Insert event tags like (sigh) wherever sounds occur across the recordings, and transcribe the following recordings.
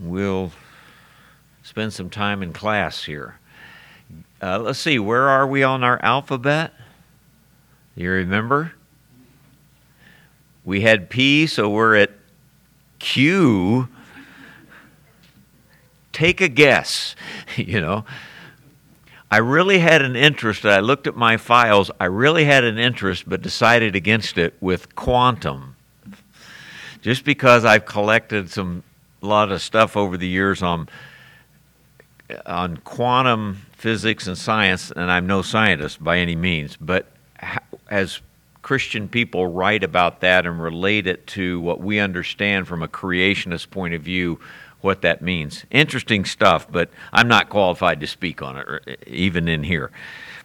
we'll spend some time in class here. Uh, let's see, where are we on our alphabet? You remember? We had P, so we're at Q. Take a guess, (laughs) you know. I really had an interest. I looked at my files. I really had an interest, but decided against it with quantum. Just because I've collected some a lot of stuff over the years on on quantum physics and science, and I'm no scientist by any means, but as Christian people write about that and relate it to what we understand from a creationist point of view, what that means. Interesting stuff, but I'm not qualified to speak on it, even in here.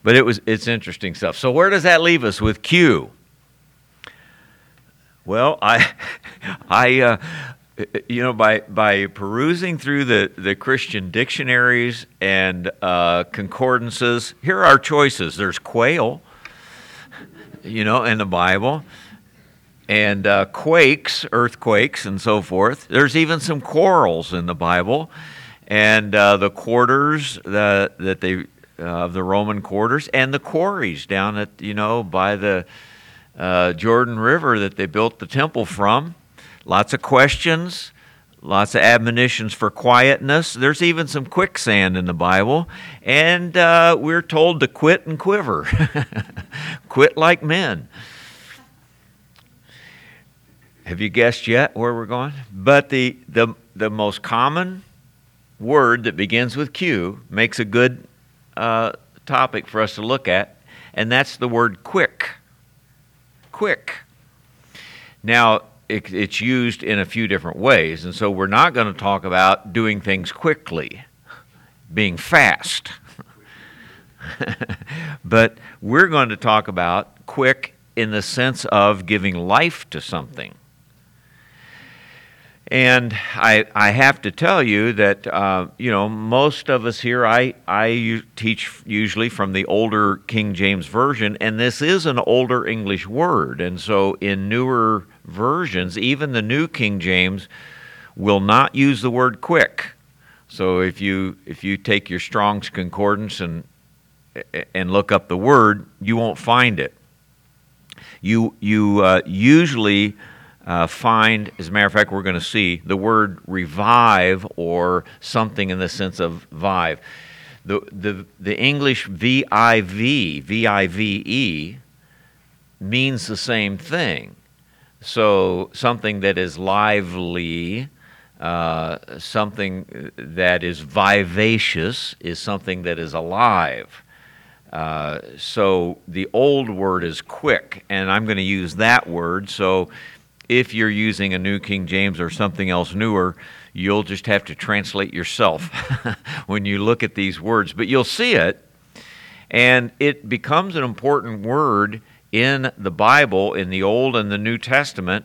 But it was it's interesting stuff. So where does that leave us with Q? Well, I, (laughs) I, uh, you know, by by perusing through the the Christian dictionaries and uh, concordances, here are choices. There's quail, you know, in the Bible, and uh, quakes, earthquakes, and so forth. There's even some quarrels in the Bible, and uh, the quarters that that they uh, of the Roman quarters, and the quarries down at you know by the uh, Jordan River that they built the temple from. Lots of questions, lots of admonitions for quietness. There's even some quicksand in the Bible, and uh, we're told to quit and quiver, (laughs) quit like men. Have you guessed yet where we're going? But the, the, the most common word that begins with Q makes a good uh, topic for us to look at, and that's the word quick quick. Now, it, it's used in a few different ways, and so we're not going to talk about doing things quickly, being fast. (laughs) but we're going to talk about quick in the sense of giving life to something. And I, I have to tell you that, uh, you know, most of us here, I, I teach usually from the older King James Version, and this is an older English word. And so in newer versions, even the New King James will not use the word quick. So if you, if you take your Strong's Concordance and, and look up the word, you won't find it. You, you uh, usually uh, find, as a matter of fact, we're going to see the word revive or something in the sense of vive. The, the, the English VIV, VIVE, means the same thing. So something that is lively, uh, something that is vivacious, is something that is alive. Uh, so the old word is quick, and I'm going to use that word. So if you're using a New King James or something else newer, you'll just have to translate yourself (laughs) when you look at these words. But you'll see it, and it becomes an important word in the Bible, in the Old and the New Testament,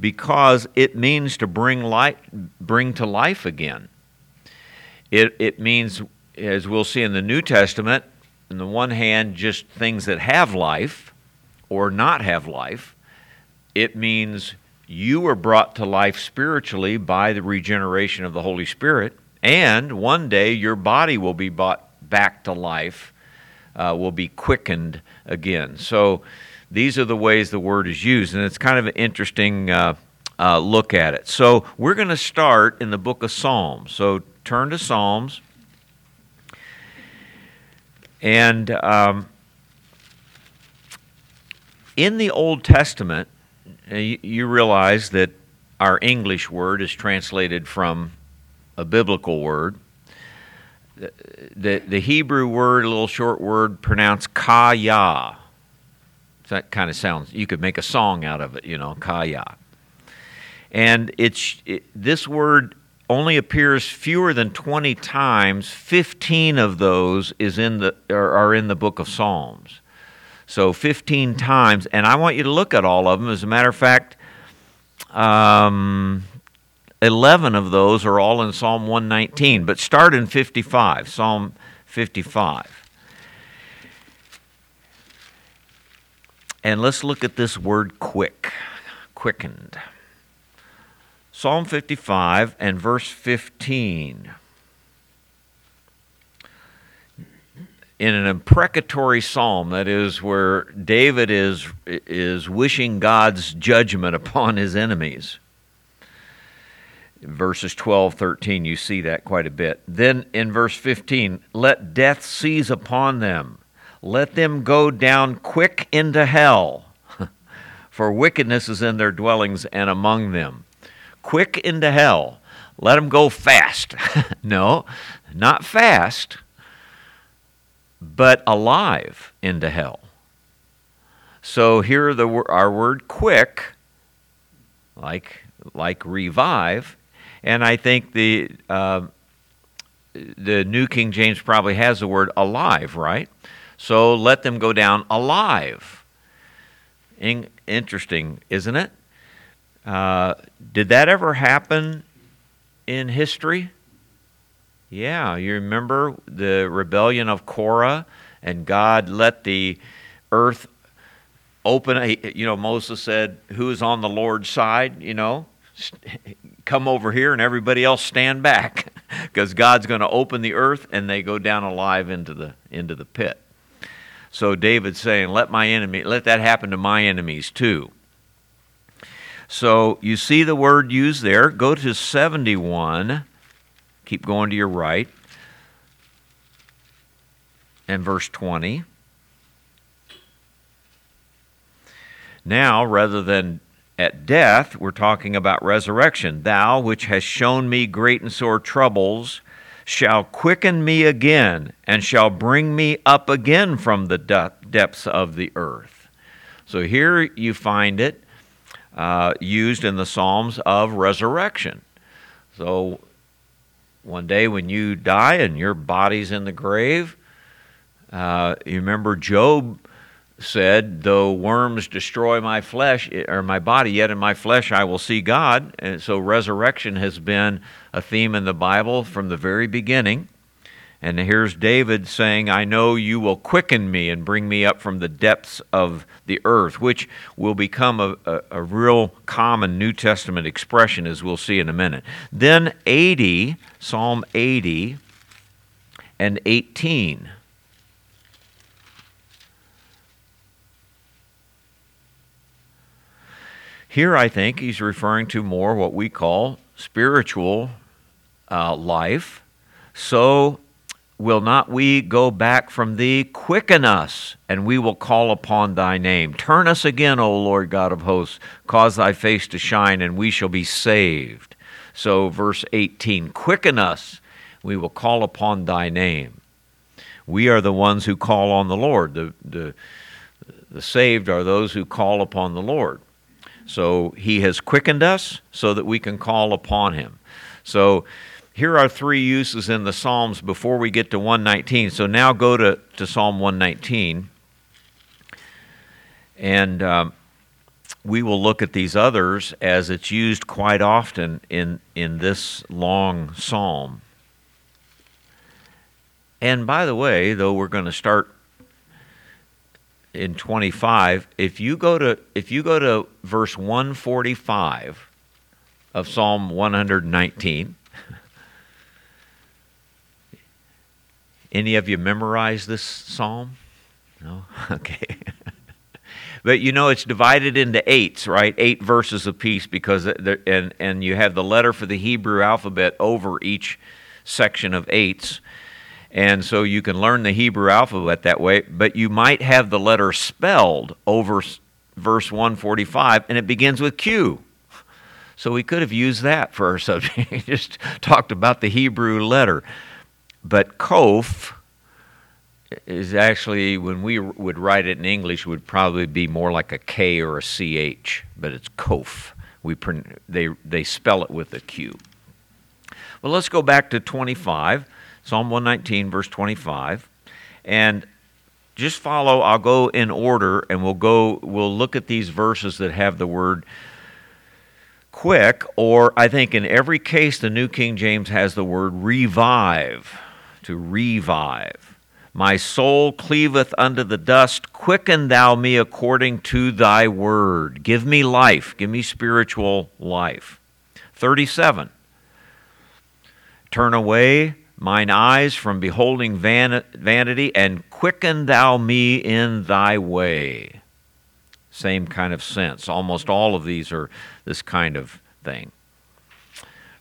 because it means to bring life, bring to life again. It, it means, as we'll see in the New Testament, on the one hand, just things that have life or not have life it means you were brought to life spiritually by the regeneration of the Holy Spirit, and one day your body will be brought back to life, uh, will be quickened again. So these are the ways the word is used, and it's kind of an interesting uh, uh, look at it. So we're going to start in the book of Psalms. So turn to Psalms. And um, in the Old Testament, you realize that our English word is translated from a biblical word. The, the Hebrew word, a little short word, pronounced kaya. That kind of sounds, you could make a song out of it, you know, kaya. And it's, it, this word only appears fewer than 20 times. 15 of those is in the, are, are in the book of Psalms. So 15 times, and I want you to look at all of them. As a matter of fact, um, 11 of those are all in Psalm 119, but start in 55, Psalm 55. And let's look at this word quick, quickened. Psalm 55 and verse 15. In an imprecatory psalm, that is where David is, is wishing God's judgment upon his enemies. Verses 12, 13, you see that quite a bit. Then in verse 15, let death seize upon them, let them go down quick into hell, (laughs) for wickedness is in their dwellings and among them quick into hell. Let them go fast. (laughs) no, not fast, but alive into hell. So here the our word quick, like like revive, and I think the uh, the New King James probably has the word alive, right? So let them go down alive. In- interesting, isn't it? Uh, did that ever happen in history? Yeah, you remember the rebellion of Korah, and God let the earth open. You know, Moses said, Who is on the Lord's side? You know, come over here, and everybody else stand back, (laughs) because God's going to open the earth, and they go down alive into the into the pit. So David's saying, Let my enemy, let that happen to my enemies too. So you see the word used there. Go to 71. Keep going to your right. And verse 20. Now, rather than at death, we're talking about resurrection. Thou, which hast shown me great and sore troubles, shall quicken me again, and shall bring me up again from the depths of the earth. So here you find it uh, used in the Psalms of resurrection. So one day when you die and your body's in the grave, uh, you remember Job said, Though worms destroy my flesh eh, or my body, yet in my flesh I will see God. And so resurrection has been a theme in the Bible from the very beginning. And here's David saying, I know you will quicken me and bring me up from the depths of the earth, which will become a, a, a, real common New Testament expression, as we'll see in a minute. Then 80, Psalm 80 and 18. Here, I think he's referring to more what we call spiritual uh, life. So Will not we go back from thee? Quicken us, and we will call upon thy name. Turn us again, O Lord God of hosts. Cause thy face to shine, and we shall be saved. So, verse 18 Quicken us, we will call upon thy name. We are the ones who call on the Lord. The, the, the saved are those who call upon the Lord. So, he has quickened us so that we can call upon him. So, here are three uses in the Psalms before we get to 119. So now go to, to Psalm 119. And um, we will look at these others as it's used quite often in, in this long psalm. And by the way, though we're going to start in 25, if you go to if you go to verse 145 of Psalm 119, (laughs) Any of you memorize this psalm? No? (laughs) Okay. (laughs) but you know it's divided into eights, right? Eight verses apiece because and and you have the letter for the Hebrew alphabet over each section of eights. And so you can learn the Hebrew alphabet that way, but you might have the letter spelled over verse 145 and it begins with Q. So we could have used that for our (laughs) subject. Just talked about the Hebrew letter. But Kof is actually, when we would write it in English, would probably be more like a K or a CH, but it's Kof. We, they, they spell it with a Q. Well, let's go back to 25, Psalm 119, verse 25. And just follow, I'll go in order, and we'll go, we'll look at these verses that have the word quick, or I think in every case, the New King James has the word revive to revive. My soul cleaveth unto the dust. Quicken thou me according to thy word. Give me life. Give me spiritual life. 37. Turn away mine eyes from beholding van- vanity, and quicken thou me in thy way. Same kind of sense. Almost all of these are this kind of thing.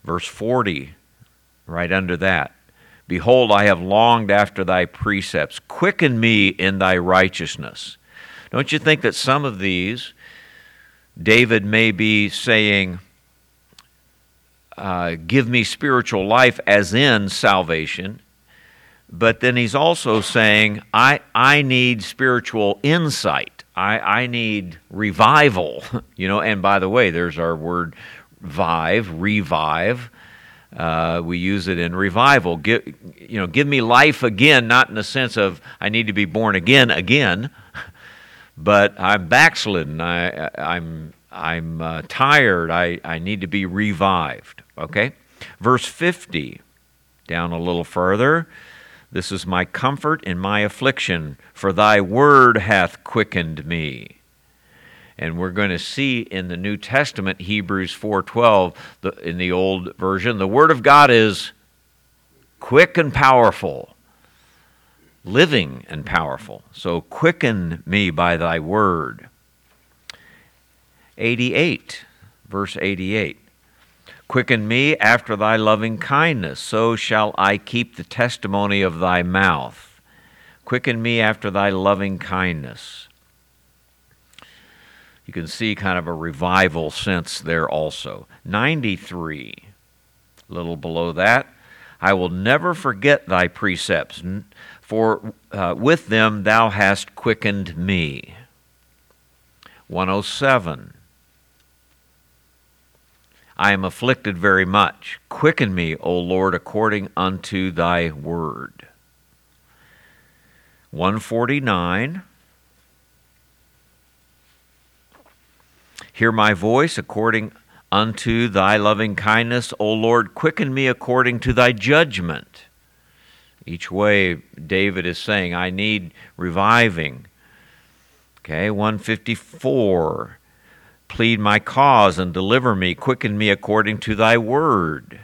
Verse 40, right under that. Behold, I have longed after thy precepts. Quicken me in thy righteousness. Don't you think that some of these, David may be saying, uh, give me spiritual life as in salvation, but then he's also saying, I, I need spiritual insight. I, I need revival. (laughs) you know, and by the way, there's our word vive, revive. Uh, we use it in revival. Give, you know, give me life again, not in the sense of I need to be born again again, (laughs) but I'm backslidden. I, I'm I'm uh, tired. I, I need to be revived. Okay? Verse 50, down a little further. This is my comfort in my affliction, for thy word hath quickened me. And we're going to see in the New Testament, Hebrews 4:12, in the old version, the word of God is quick and powerful, living and powerful. So quicken me by thy word. 88, verse 88. Quicken me after thy loving kindness, so shall I keep the testimony of thy mouth. Quicken me after thy loving kindness. You can see kind of a revival sense there also. 93, a little below that. I will never forget thy precepts, for uh, with them thou hast quickened me. 107. I am afflicted very much. Quicken me, O Lord, according unto thy word. 149. Hear my voice according unto thy loving kindness, O Lord. Quicken me according to thy judgment. Each way, David is saying, I need reviving. Okay, 154 plead my cause and deliver me, quicken me according to thy word.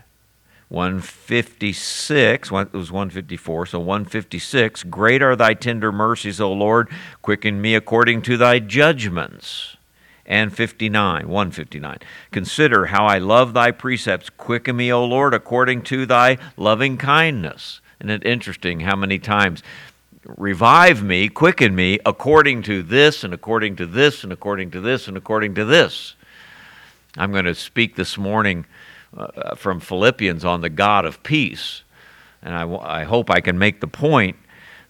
156, it was 154, so 156, great are thy tender mercies, O Lord, quicken me according to thy judgments. And 59, 159, consider how I love thy precepts, quicken me, O Lord, according to thy loving kindness. Isn't it interesting how many times revive me, quicken me according to this and according to this and according to this and according to this. I'm going to speak this morning uh, from Philippians on the God of peace. And I, I hope I can make the point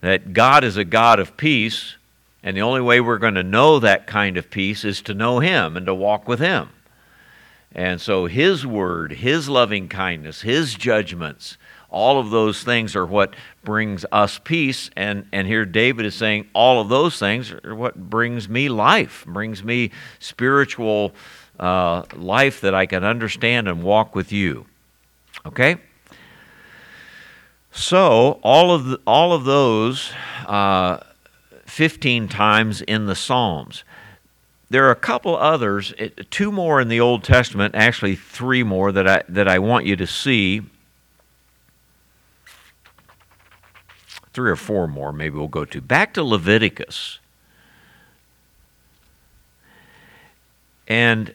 that God is a God of peace, and the only way we're going to know that kind of peace is to know Him and to walk with Him. And so His word, His loving kindness, His judgments, all of those things are what brings us peace. And, and here David is saying all of those things are what brings me life, brings me spiritual uh, life that I can understand and walk with you. Okay? So, all of, the, all of those uh, 15 times in the Psalms. There are a couple others, two more in the Old Testament, actually three more that I, that I want you to see three or four more maybe we'll go to. Back to Leviticus. And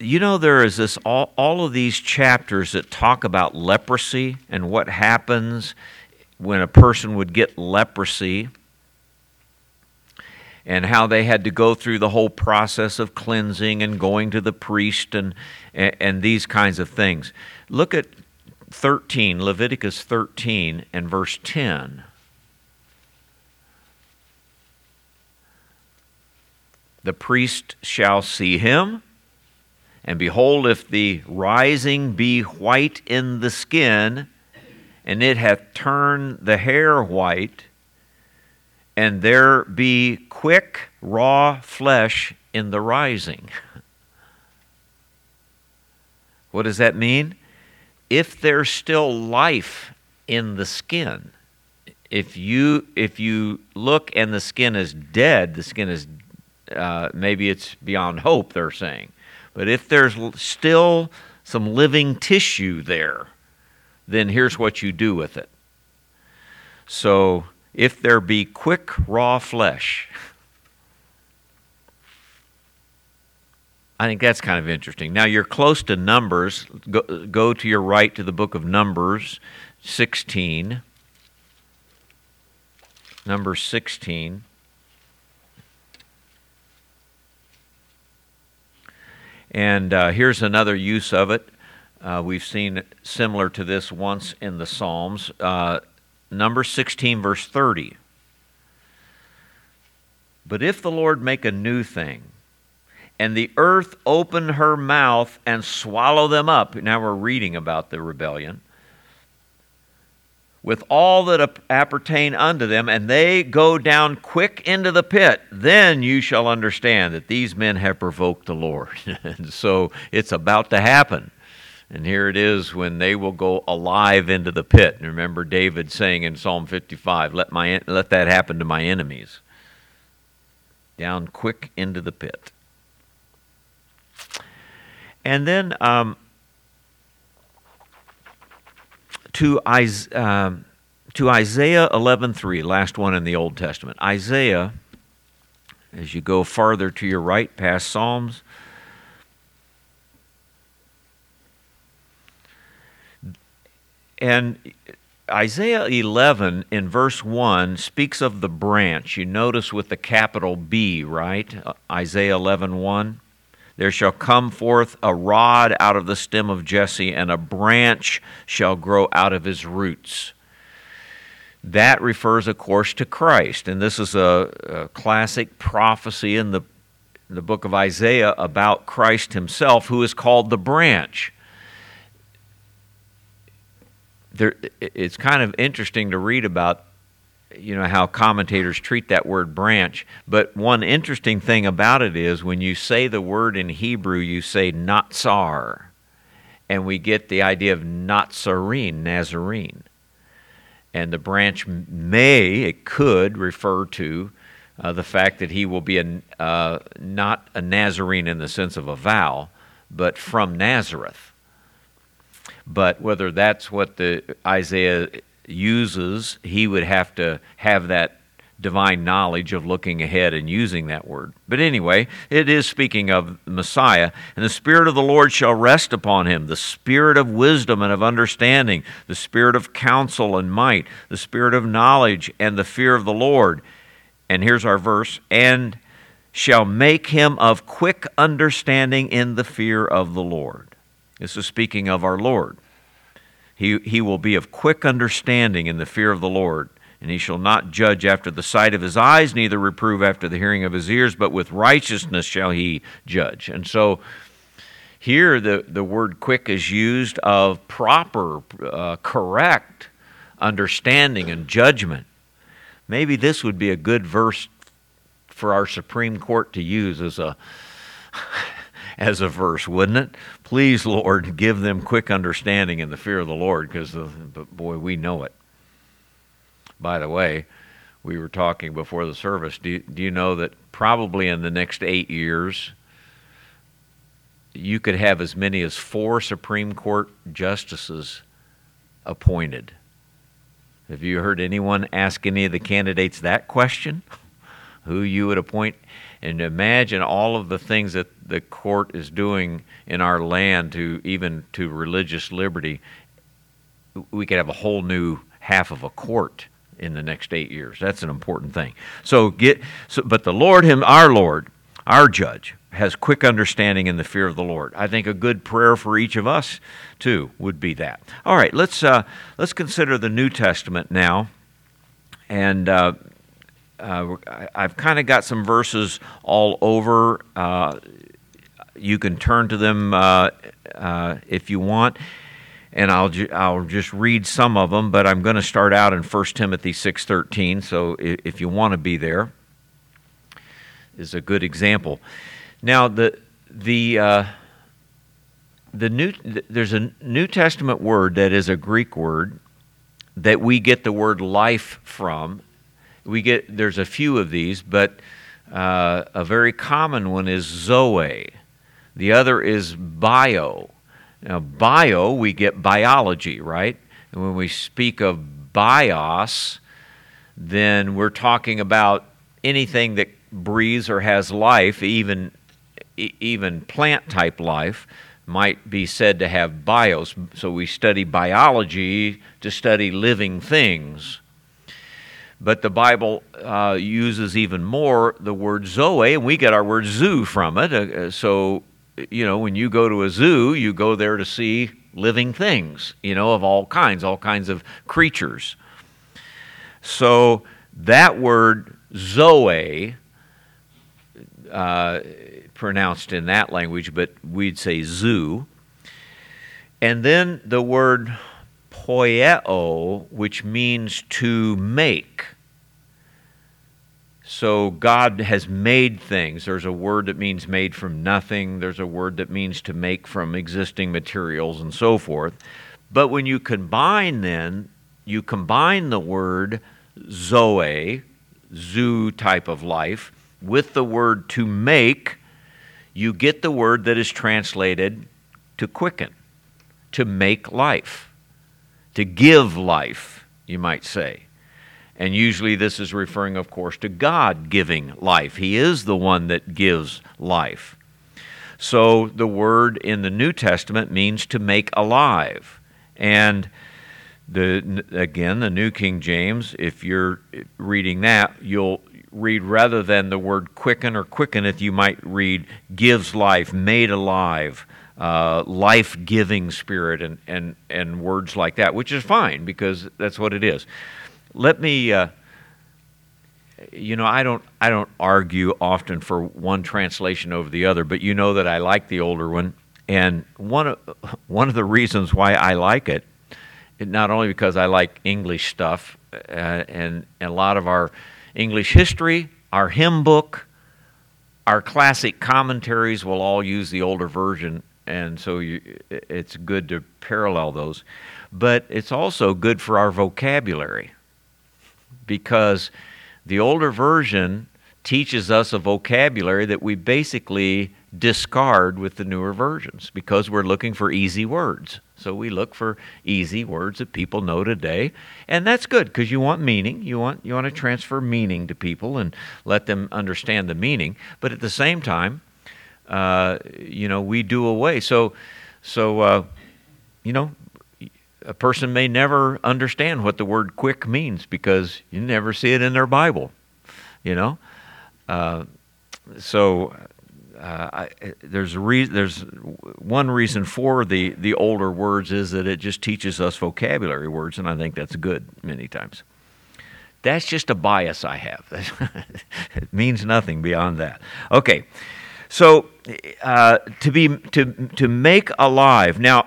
you know, there is this all, all of these chapters that talk about leprosy and what happens when a person would get leprosy and how they had to go through the whole process of cleansing and going to the priest and, and, and these kinds of things. Look at 13, Leviticus 13 and verse 10. The priest shall see him, and behold, if the rising be white in the skin, and it hath turned the hair white, and there be quick raw flesh in the rising. (laughs) What does that mean? If there's still life in the skin, if you if you look and the skin is dead, the skin is uh, maybe it's beyond hope. They're saying, but if there's still some living tissue there, then here's what you do with it. So, if there be quick raw flesh, (laughs) I think that's kind of interesting. Now you're close to Numbers. Go, go to your right to the book of Numbers 16. Number 16. And uh, here's another use of it. Uh, we've seen similar to this once in the Psalms. Uh, number 16, verse 30. But if the Lord make a new thing, and the earth open her mouth and swallow them up. Now we're reading about the rebellion. With all that appertain unto them, and they go down quick into the pit, then you shall understand that these men have provoked the Lord. (laughs) and so it's about to happen. And here it is when they will go alive into the pit. And remember David saying in Psalm 55, let, my, let that happen to my enemies. Down quick into the pit. And then um, to, um, to Isaiah 11.3, last one in the Old Testament. Isaiah, as you go farther to your right past Psalms, and Isaiah 11 in verse 1 speaks of the branch. You notice with the capital B, right? Isaiah 11 1. There shall come forth a rod out of the stem of Jesse, and a branch shall grow out of his roots. That refers, of course, to Christ. And this is a, a classic prophecy in the, in the book of Isaiah about Christ himself, who is called the branch. There, it's kind of interesting to read about you know how commentators treat that word branch. But one interesting thing about it is when you say the word in hebrew you say natsar. And we get the idea of nazarene nazarene. And the branch may it could refer to uh, the fact that he will be a, uh, not a nazarene in the sense of a vow but from nazareth. But whether that's what the isaiah uses, he would have to have that divine knowledge of looking ahead and using that word. But anyway, it is speaking of Messiah. And the Spirit of the Lord shall rest upon him the Spirit of wisdom and of understanding, the Spirit of counsel and might, the Spirit of knowledge and the fear of the Lord. And here's our verse and shall make him of quick understanding in the fear of the Lord. This is speaking of our Lord. He, he will be of quick understanding in the fear of the Lord, and he shall not judge after the sight of his eyes, neither reprove after the hearing of his ears, but with righteousness shall he judge. And so here the, the word quick is used of proper, uh, correct understanding and judgment. Maybe this would be a good verse for our Supreme Court to use as a as a verse, wouldn't it? Please, Lord, give them quick understanding in the fear of the Lord, because, boy, we know it. By the way, we were talking before the service. Do do you know that probably in the next eight years, you could have as many as four Supreme Court justices appointed? Have you heard anyone ask any of the candidates that question? (laughs) Who you would appoint? And imagine all of the things that the court is doing in our land to even to religious liberty. We could have a whole new half of a court in the next eight years. That's an important thing. So get so, but the Lord, him, our Lord, our judge, has quick understanding in the fear of the Lord. I think a good prayer for each of us too would be that. All right, let's uh, let's consider the New Testament now, and uh, uh, I've kind of got some verses all over. You can turn to them uh, uh if you want, and I'll ju- I'll just read some of them. But I'm going to start out in 1 Timothy six thirteen. So if, if you want to be there, is a good example. Now the the uh, the new there's a New Testament word that is a Greek word that we get the word life from we get there's a few of these, but uh, a very common one is zoe. The other is bio. Now, bio, we get biology, right? And when we speak of bios, then we're talking about anything that breathes or has life, even even plant type life might be said to have bios. So we study biology to study living things. But the Bible uh, uses even more the word zoe, and we get our word zoo from it. Uh, so, you know, when you go to a zoo, you go there to see living things, you know, of all kinds, all kinds of creatures. So that word zoe, uh, pronounced in that language, but we'd say zoo. And then the word poieo, which means to make. So God has made things. There's a word that means made from nothing, there's a word that means to make from existing materials, and so forth. But when you combine, then, you combine the word zoe, zoo type of life, with the word to make, you get the word that is translated to quicken, to make life to give life, you might say. And usually this is referring, of course, to God giving life. He is the one that gives life. So the word in the New Testament means to make alive. And the again, the New King James, if you're reading that, you'll read rather than the word quicken or quickeneth, you might read gives life, made alive, uh, life giving spirit and, and, and words like that, which is fine because that's what it is. Let me, uh, you know, I don't, I don't argue often for one translation over the other, but you know that I like the older one. And one of, one of the reasons why I like it, not only because I like English stuff uh, and, and a lot of our English history, our hymn book, our classic commentaries will all use the older version and so you, it's good to parallel those. But it's also good for our vocabulary because the older version teaches us a vocabulary that we basically discard with the newer versions because we're looking for easy words. So we look for easy words that people know today, and that's good because you want meaning. You want you want to transfer meaning to people and let them understand the meaning. But at the same time, uh, you know, we do away. So, so uh, you know, a person may never understand what the word quick means because you never see it in their Bible, you know. Uh, so uh, I, there's re- there's one reason for the the older words is that it just teaches us vocabulary words, and I think that's good many times. That's just a bias I have. (laughs) it means nothing beyond that. Okay. So uh, to be to to make alive. Now,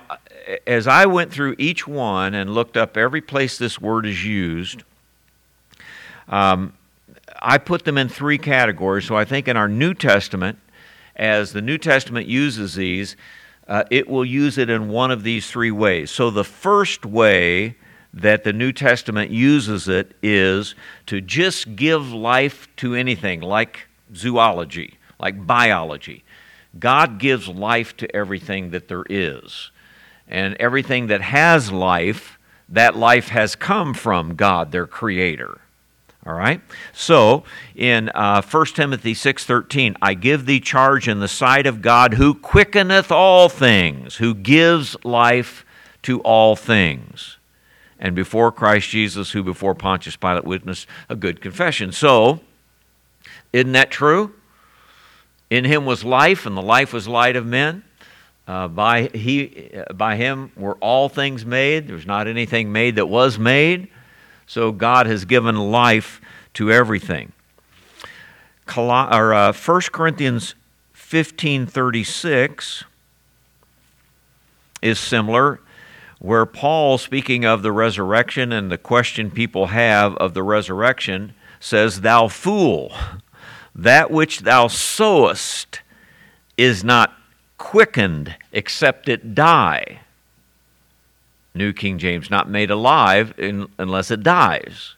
as I went through each one and looked up every place this word is used, um, I put them in three categories. So I think in our New Testament, as the New Testament uses these, uh, it will use it in one of these three ways. So the first way that the New Testament uses it is to just give life to anything, like zoology like biology. God gives life to everything that there is. And everything that has life, that life has come from God, their creator. All right? So, in uh, 1 Timothy 6:13, I give thee charge in the sight of God who quickeneth all things, who gives life to all things. And before Christ Jesus, who before Pontius Pilate witnessed a good confession. So, isn't that true? In him was life, and the life was light of men. Uh, by, he, by him were all things made. There's not anything made that was made. So God has given life to everything. Col- or, uh, 1 Corinthians 15.36 is similar, where Paul, speaking of the resurrection and the question people have of the resurrection, says, Thou fool that which thou sowest is not quickened except it die. New King James, not made alive in, unless it dies.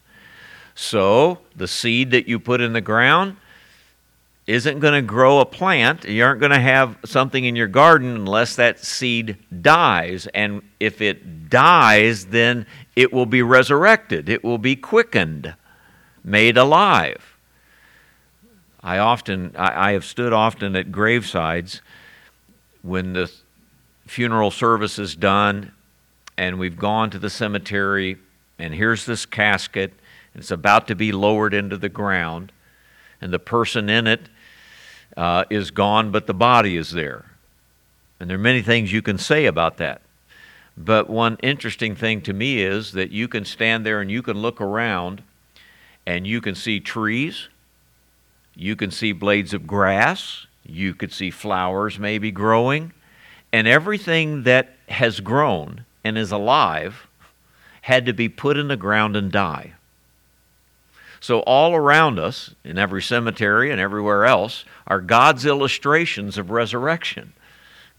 So, the seed that you put in the ground, isn't going to grow a plant. You aren't going to have something in your garden unless that seed dies. And if it dies, then it will be resurrected, it will be quickened, made alive. I often, I, I have stood often at gravesides when the funeral service is done and we've gone to the cemetery and here's this casket. It's about to be lowered into the ground, and the person in it uh, is gone, but the body is there. And there are many things you can say about that. But one interesting thing to me is that you can stand there and you can look around and you can see trees, you can see blades of grass, you could see flowers maybe growing, and everything that has grown and is alive had to be put in the ground and die. So, all around us, in every cemetery and everywhere else, are God's illustrations of resurrection.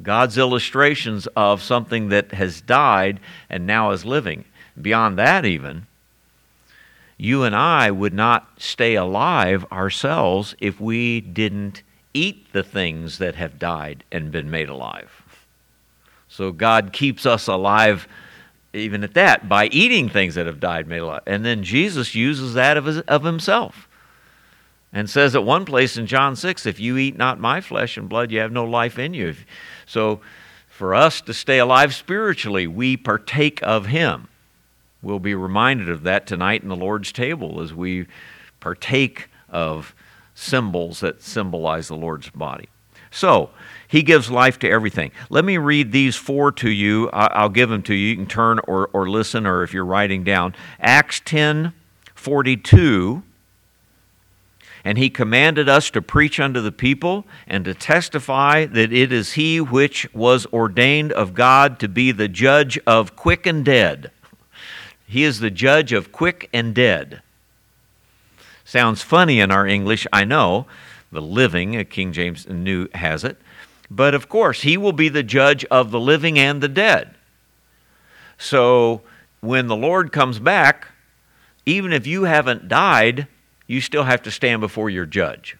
God's illustrations of something that has died and now is living. Beyond that, even, you and I would not stay alive ourselves if we didn't eat the things that have died and been made alive. So, God keeps us alive even at that, by eating things that have died, made alive. And then Jesus uses that of, his, of himself and says at one place in John 6, if you eat not my flesh and blood, you have no life in you. So for us to stay alive spiritually, we partake of him. We'll be reminded of that tonight in the Lord's table as we partake of symbols that symbolize the Lord's body. So, he gives life to everything. Let me read these four to you. I'll give them to you. You can turn or, or listen, or if you're writing down. Acts 10 42. And he commanded us to preach unto the people and to testify that it is he which was ordained of God to be the judge of quick and dead. He is the judge of quick and dead. Sounds funny in our English, I know. The living, uh, King James New has it. But of course, he will be the judge of the living and the dead. So when the Lord comes back, even if you haven't died, you still have to stand before your judge.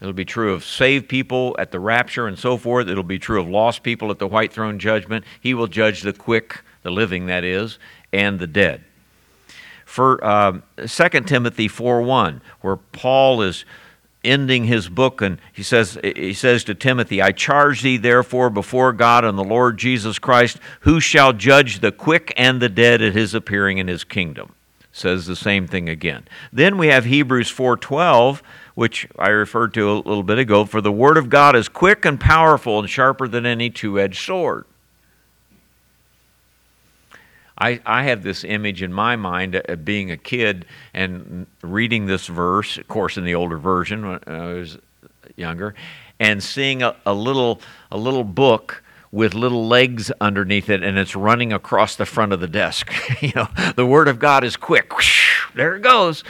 It'll be true of saved people at the rapture and so forth. It'll be true of lost people at the white throne judgment. He will judge the quick, the living, that is, and the dead. For uh, 2 Timothy 4 1, where Paul is ending his book and he says he says to Timothy I charge thee therefore before God and the Lord Jesus Christ who shall judge the quick and the dead at his appearing in his kingdom. Says the same thing again. Then we have Hebrews 4:12 which I referred to a little bit ago for the word of God is quick and powerful and sharper than any two-edged sword I, I have this image in my mind of being a kid and reading this verse, of course, in the older version when uh, I was younger, and seeing a, a little a little book with little legs underneath it, and it's running across the front of the desk. (laughs) you know, the Word of God is quick. there it goes.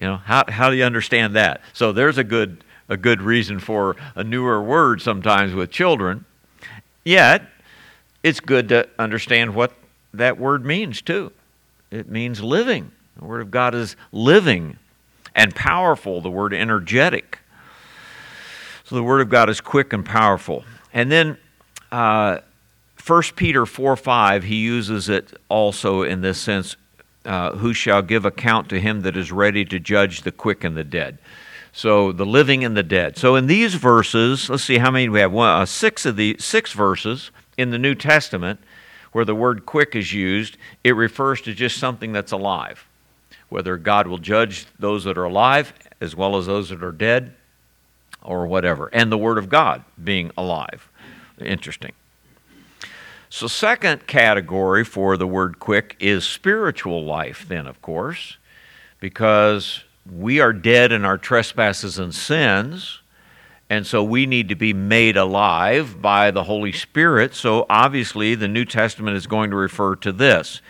You know, how how do you understand that? So there's a good a good reason for a newer word sometimes with children. Yet, it's good to understand what that word means too. It means living. The Word of God is living and powerful, the word energetic. So the Word of God is quick and powerful. And then uh, 1 Peter 4 5, he uses it also in this sense uh, who shall give account to him that is ready to judge the quick and the dead. So the living and the dead. So in these verses, let's see how many we have. One, uh, six of the six verses in the New Testament where the word quick is used, it refers to just something that's alive. Whether God will judge those that are alive as well as those that are dead or whatever. And the Word of God being alive. Interesting. So, second category for the word quick is spiritual life, then, of course, because we are dead in our trespasses and sins. And so we need to be made alive by the Holy Spirit. So obviously, the New Testament is going to refer to this.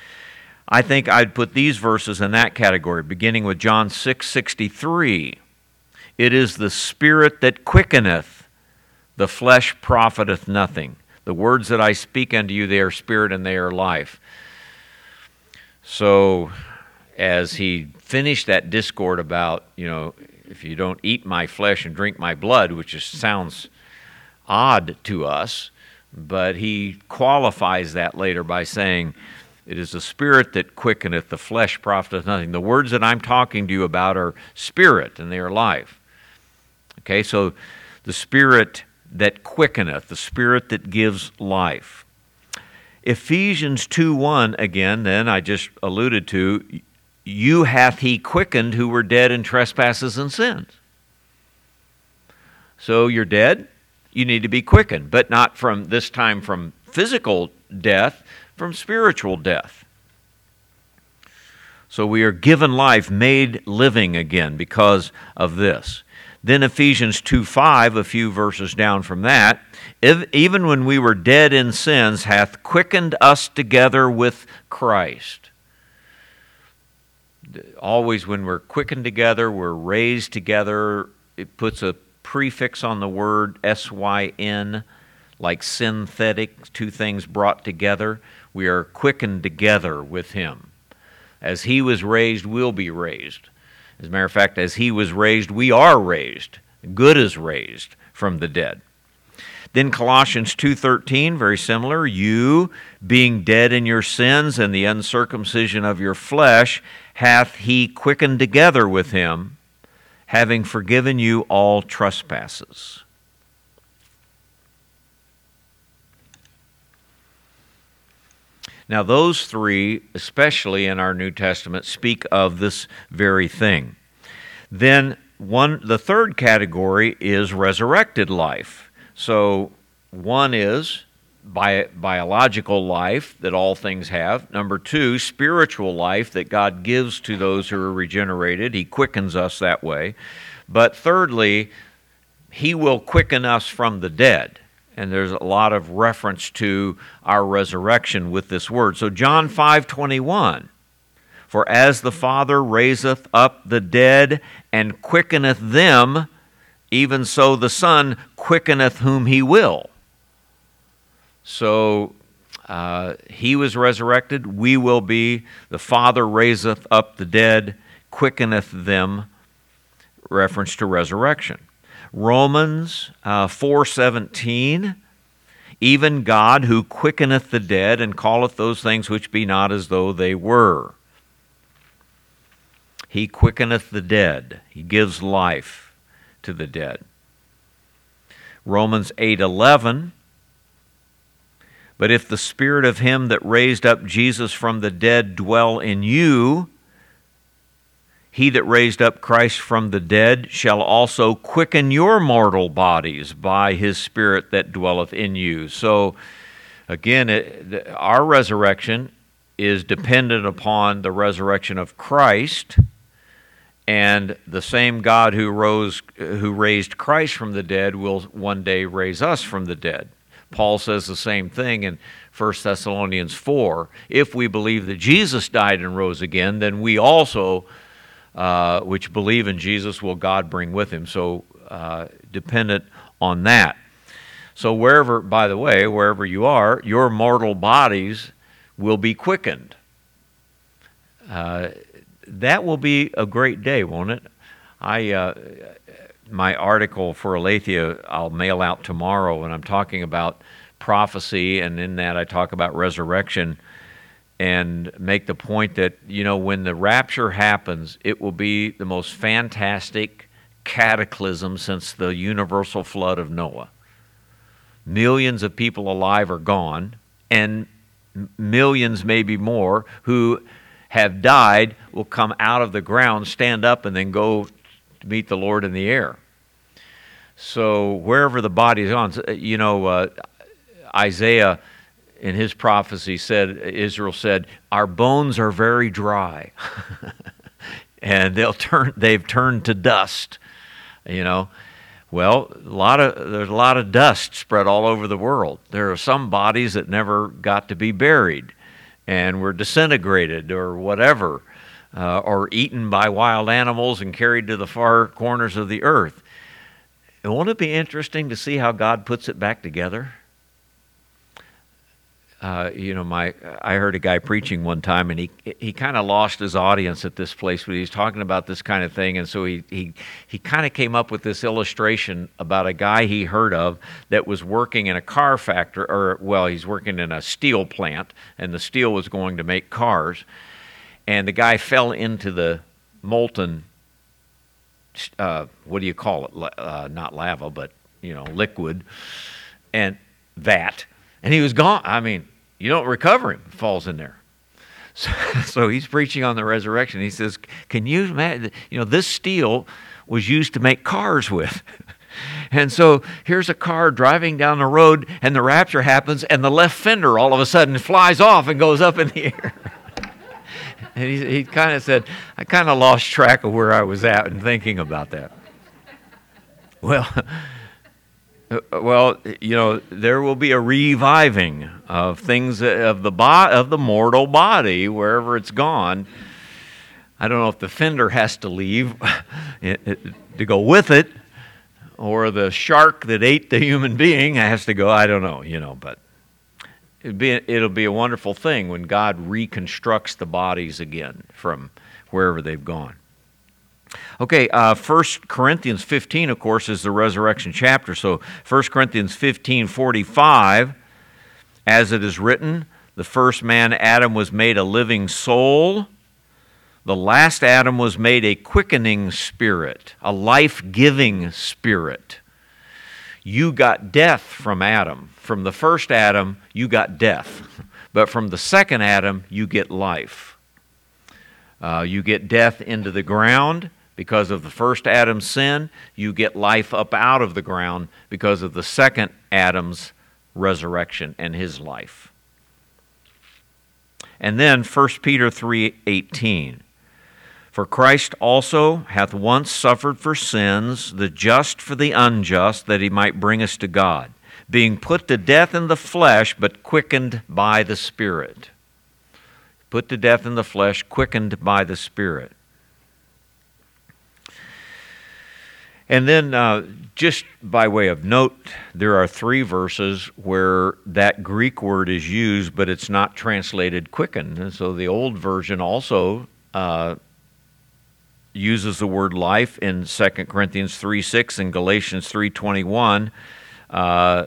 I think I'd put these verses in that category, beginning with John 6 63. It is the Spirit that quickeneth, the flesh profiteth nothing. The words that I speak unto you, they are spirit and they are life. So, as he finished that discord about, you know, if you don't eat my flesh and drink my blood, which just sounds odd to us, but he qualifies that later by saying, It is the spirit that quickeneth, the flesh profiteth nothing. The words that I'm talking to you about are spirit and they are life. Okay, so the spirit that quickeneth, the spirit that gives life. Ephesians 2 1, again, then I just alluded to, you hath he quickened who were dead in trespasses and sins. So you're dead, you need to be quickened, but not from this time from physical death, from spiritual death. So we are given life, made living again because of this. Then Ephesians 2 5, a few verses down from that, even when we were dead in sins, hath quickened us together with Christ. Always when we're quickened together, we're raised together. It puts a prefix on the word S Y N, like synthetic, two things brought together. We are quickened together with Him. As He was raised, we'll be raised. As a matter of fact, as He was raised, we are raised. Good is raised from the dead. Then Colossians 2:13 very similar you being dead in your sins and the uncircumcision of your flesh hath he quickened together with him having forgiven you all trespasses. Now, those three, especially in our New Testament, speak of this very thing. Then, one, the third category is resurrected life. So, one is bi- biological life that all things have. Number two, spiritual life that God gives to those who are regenerated. He quickens us that way. But thirdly, He will quicken us from the dead. And there's a lot of reference to our resurrection with this word. So John 5 21. For as the Father raiseth up the dead and quickeneth them, even so the Son quickeneth whom he will. So uh, he was resurrected, we will be. The Father raiseth up the dead, quickeneth them. Reference to resurrection. Romans uh, 4:17 even God who quickeneth the dead and calleth those things which be not as though they were. He quickeneth the dead. He gives life to the dead. Romans 8:11 but if the spirit of him that raised up Jesus from the dead dwell in you, he that raised up Christ from the dead shall also quicken your mortal bodies by his spirit that dwelleth in you. So, again, it, our resurrection is dependent upon the resurrection of Christ and the same God who rose who raised Christ from the dead will one day raise us from the dead. Paul says the same thing in 1 Thessalonians 4. If we believe that Jesus died and rose again, then we also, uh, which believe in Jesus, will God bring with him. So, uh, dependent on that. So, wherever, by the way, wherever you are, your mortal bodies will be quickened. Uh, that will be a great day, won't it? I uh, my article for Aletheia I'll mail out tomorrow, and I'm talking about prophecy, and in that I talk about resurrection and make the point that, you know, when the rapture happens, it will be the most fantastic cataclysm since the universal flood of Noah. Millions of people alive are gone, and millions, maybe more, who have died will come out of the ground, stand up, and then go to meet the Lord in the air. So wherever the body is on, you know, uh, Isaiah in his prophecy said, Israel said, "Our bones are very dry, (laughs) and they'll turn. They've turned to dust." You know, well, a lot of there's a lot of dust spread all over the world. There are some bodies that never got to be buried, and were disintegrated or whatever uh, or eaten by wild animals and carried to the far corners of the earth. And won't it be interesting to see how God puts it back together? uh, you know, my I heard a guy preaching one time, and he he kind of lost his audience at this place when he was talking about this kind of thing, and so he he he kind of came up with this illustration about a guy he heard of that was working in a car factory, or well, he's working in a steel plant, and the steel was going to make cars, and the guy fell into the molten. Uh, what do you call it? Uh, not lava, but you know, liquid, and that and he was gone. I mean, you don't recover him, falls in there. (laughs) So, so, he's preaching on the resurrection. He says, Can you imagine? You know, this steel was used to make cars with. (laughs) And so here's a car driving down the road, and the rapture happens, and the left fender all of a sudden flies off and goes up in the air. (laughs) and he, he kind of said, I kind of lost track of where I was at and thinking about that. Well, (laughs) well, you know, there will be a reviving of things of the bo- of the mortal body wherever it's gone. I don't know if the fender has to leave (laughs) to go with it, or the shark that ate the human being has to go. I don't know, you know, but it'll be it'll be a wonderful thing when God reconstructs the bodies again from wherever they've gone. Okay, uh, 1 Corinthians 15, of course, is the resurrection chapter. So 1 Corinthians 15 45, as it is written, the first man, Adam, was made a living soul. The last Adam was made a quickening spirit, a life giving spirit. You got death from Adam. From the first Adam, you got death. But from the second Adam, you get life. Uh, you get death into the ground because of the first Adam's sin, you get life up out of the ground because of the second Adam's resurrection and his life. And then 1 Peter 3:18 For Christ also hath once suffered for sins, the just for the unjust, that he might bring us to God, being put to death in the flesh, but quickened by the Spirit. Put to death in the flesh, quickened by the Spirit. And then, uh, just by way of note, there are three verses where that Greek word is used, but it's not translated quickened. And so the old version also uh, uses the word life in 2 Corinthians 3 6 and Galatians 3 21. Uh,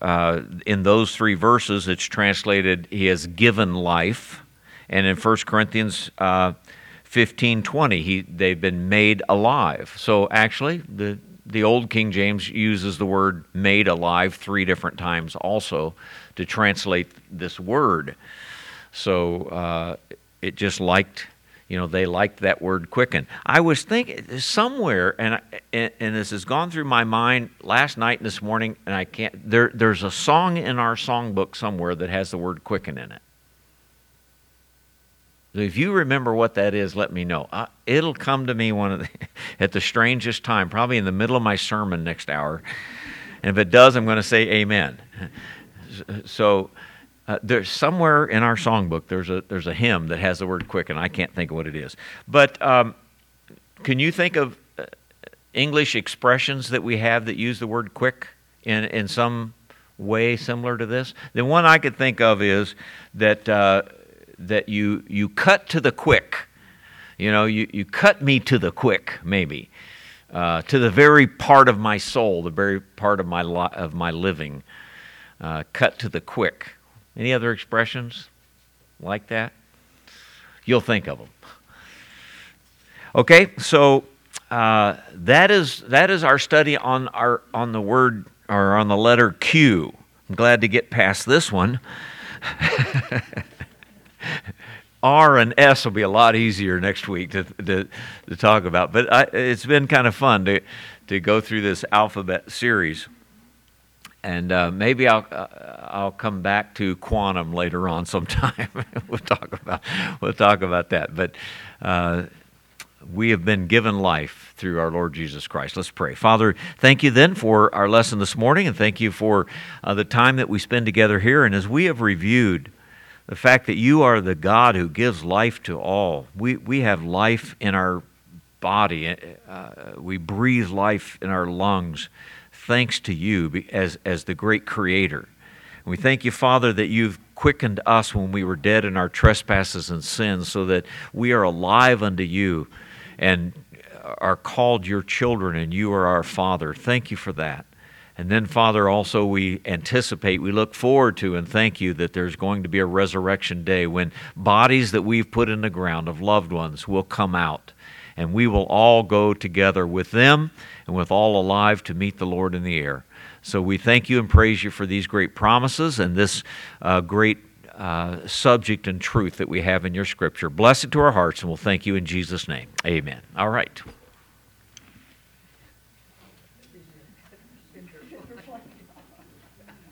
uh, in those three verses, it's translated, He has given life. And in 1 Corinthians uh, 1520 he they've been made alive so actually the the old king james uses the word made alive three different times also to translate this word so uh, it just liked you know they liked that word quicken i was thinking somewhere and, and this has gone through my mind last night and this morning and i can't there there's a song in our songbook somewhere that has the word quicken in it if you remember what that is, let me know. Uh, it'll come to me one of the, (laughs) at the strangest time, probably in the middle of my sermon next hour. And if it does, I'm going to say amen. (laughs) So uh, there's somewhere in our songbook there's a there's a hymn that has the word quick, and I can't think of what it is. But um, can you think of uh, English expressions that we have that use the word quick in in some way similar to this? The one I could think of is that uh, that you, you cut to the quick. You know, you, you cut me to the quick, maybe, uh, to the very part of my soul, the very part of my, li- of my living. Uh, cut to the quick. Any other expressions like that? You'll think of them. Okay, so uh, that is that is our study on our on the word or on the letter Q. I'm glad to get past this one. (laughs) R and S will be a lot easier next week to, to, to talk about. But I, it's been kind of fun to, to go through this alphabet series. And uh, maybe I'll, uh, I'll come back to quantum later on sometime. (laughs) we'll, talk about, we'll talk about that. But uh, we have been given life through our Lord Jesus Christ. Let's pray. Father, thank you then for our lesson this morning, and thank you for uh, the time that we spend together here. And as we have reviewed, the fact that you are the God who gives life to all. We, we have life in our body, uh, we breathe life in our lungs thanks to you as, as the great creator. We thank you, Father, that you've quickened us when we were dead in our trespasses and sins, so that we are alive unto you and are called your children, and you are our Father. Thank you for that. And then, Father, also we anticipate, we look forward to, and thank you that there's going to be a resurrection day when bodies that we've put in the ground of loved ones will come out. And we will all go together with them and with all alive to meet the Lord in the air. So we thank you and praise you for these great promises and this uh, great uh, subject and truth that we have in your scripture. Bless it to our hearts, and we'll thank you in Jesus' name. Amen. All right.